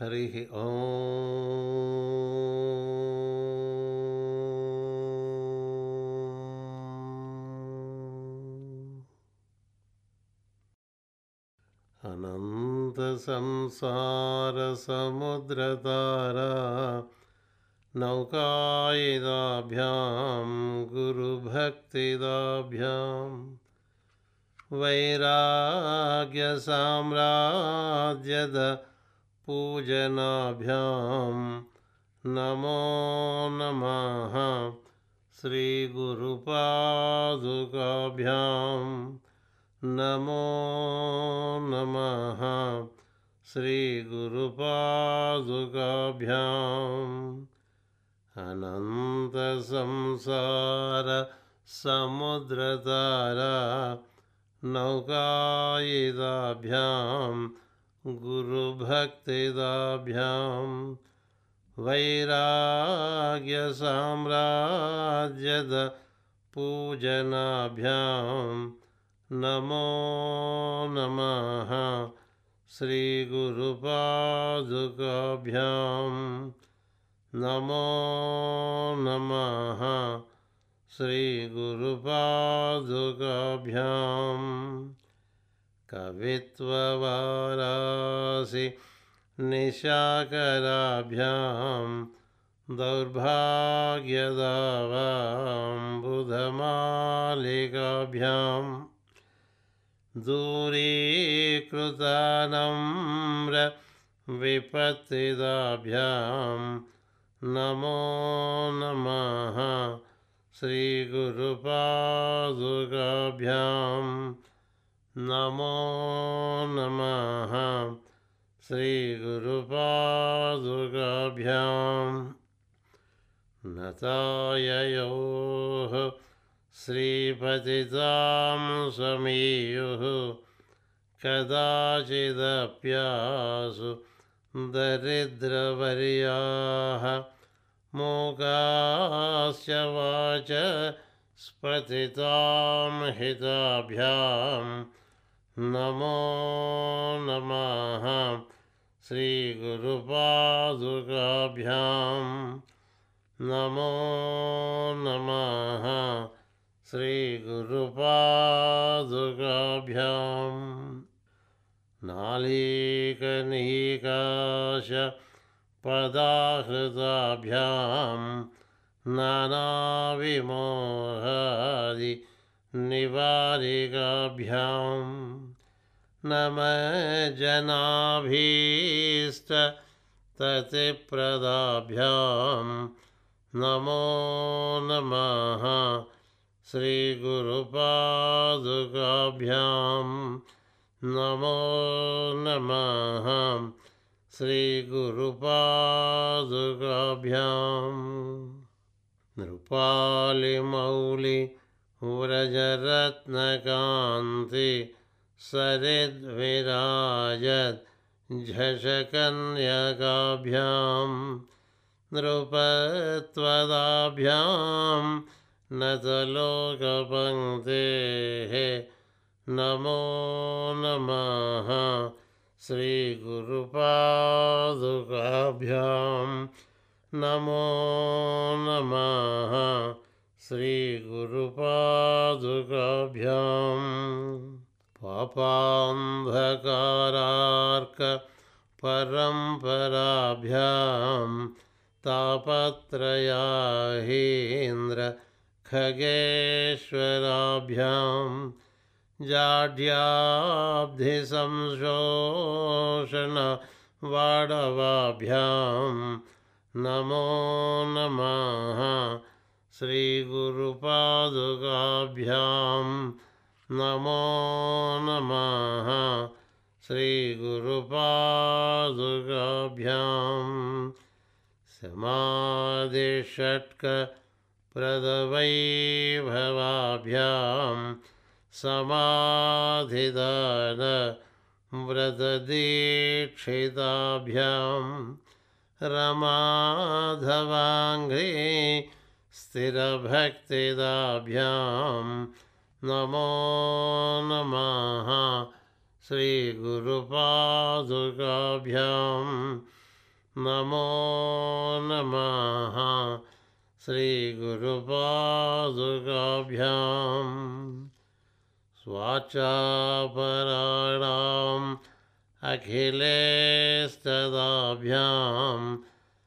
हरिः अनन्तसंसारसमुद्रतारा नौकायिदाभ्यां गुरुभक्तिदाभ्यां। वैराग्यसाम्राज्यद पूजनाभ्यां नमो नमः श्रीगुरुपादुकाभ्यां नमो नमः श्रीगुरुपादुकाभ्याम् अनन्तसंसारसमुद्रतारा नौकायिदाभ्यां गुरुभक्तिदाभ्यां वैराग्यसाम्राज्यद पूजनाभ्यां नमो नमः श्रीगुरुपादुकाभ्याम् नमो नमः श्रीगुरुपादुकाभ्यां कवित्ववारासि निशाकराभ्यां दौर्भाग्यदावाम्बुधमालिकाभ्यां दूरीकृतानम्र विपत्तिदाभ्यां नमो नमः श्रीगुरुपादुकाभ्यां नमो नमः। श्रीगुरुपादुकाभ्यां नताययोः श्रीपतितां समीयुः कदाचिदप्यासु दरिद्रवर्याः मूकास्य वाच स्फटितां हिताभ्यां नमो नमः। श्रीगुरुपादुकाभ्यां नमो नमः। श्रीगुरुपादुकाभ्याम् नालीकनीकाश पदाहृताभ्यां नानाविमोहादि निवारिकाभ्यां नमजनाभीष्टततिप्रदाभ्यां नमो नमः श्रीगुरुपादुकाभ्यां नमो नमः श्रीगुरुपादुकाभ्यां नृपालिमौलि व्रजरत्नकान्ति सरिद्विराजत् झषकन्यकाभ्यां नृपत्वदाभ्यां नतलोकपङ्क्तेः नमो नमः श्रीगुरुपादुकाभ्यां नमो नमः श्रीगुरुपादुकाभ्यां पापान्धकारार्कपरम्पराभ्यां तापत्रयाहीन्द्र खगेश्वराभ्यां जाड्याब्धिसंशोषणवाडवाभ्यां नमो नमः श्रीगुरुपादुकाभ्यां नमो नमः। श्रीगुरुपादुकाभ्यां समाधिषट्क प्रदवैभवाभ्यां समाधिदान व्रतदीक्षिताभ्यां रमाधवाङ्घ्रि स्थिरभक्तिदाभ्यां नमो नमः। श्रीगुरुपादुकाभ्यां नमो नमः। श्रीगुरुपादुकाभ्यां स्वाचापराणाम् अखिलेस्तदाभ्यां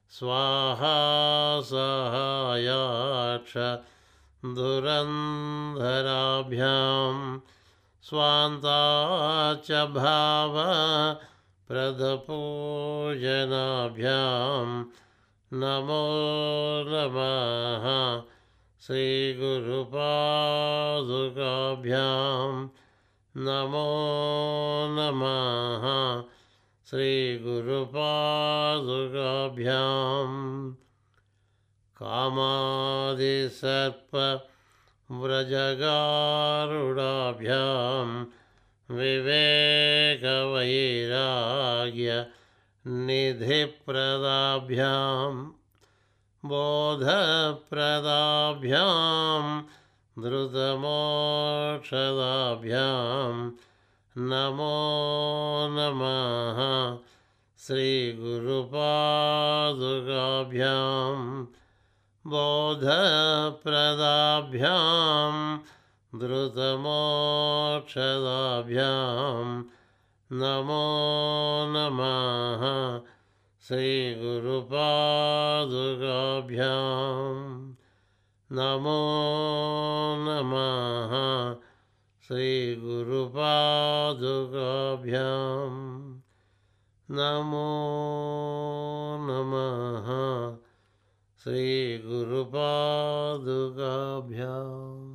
स्वाहा सहायाक्ष धुरन्धराभ्यां स्वान्ता च भाव प्रदपूजनाभ्यां। नमो नमः श्रीगुरुपादुकाभ्यां। नमो नमः श्रीगुरुपादुकाभ्यां कामादिसर्प व्रजगारुडाभ्यां विवेकवैराग्य निधिप्रदाभ्यां बोधप्रदाभ्यां धृतमोक्षदाभ्यां नमो नमः। श्रीगुरुपादुकाभ्यां बोधप्रदाभ्यां धृतमोक्षदाभ्यां नमो नमः श्रीगुरुपादुकाभ्यां। नमो नमः श्रीगुरुपादुकाभ्यां। नमो नमः श्रीगुरुपादुकाभ्याम्।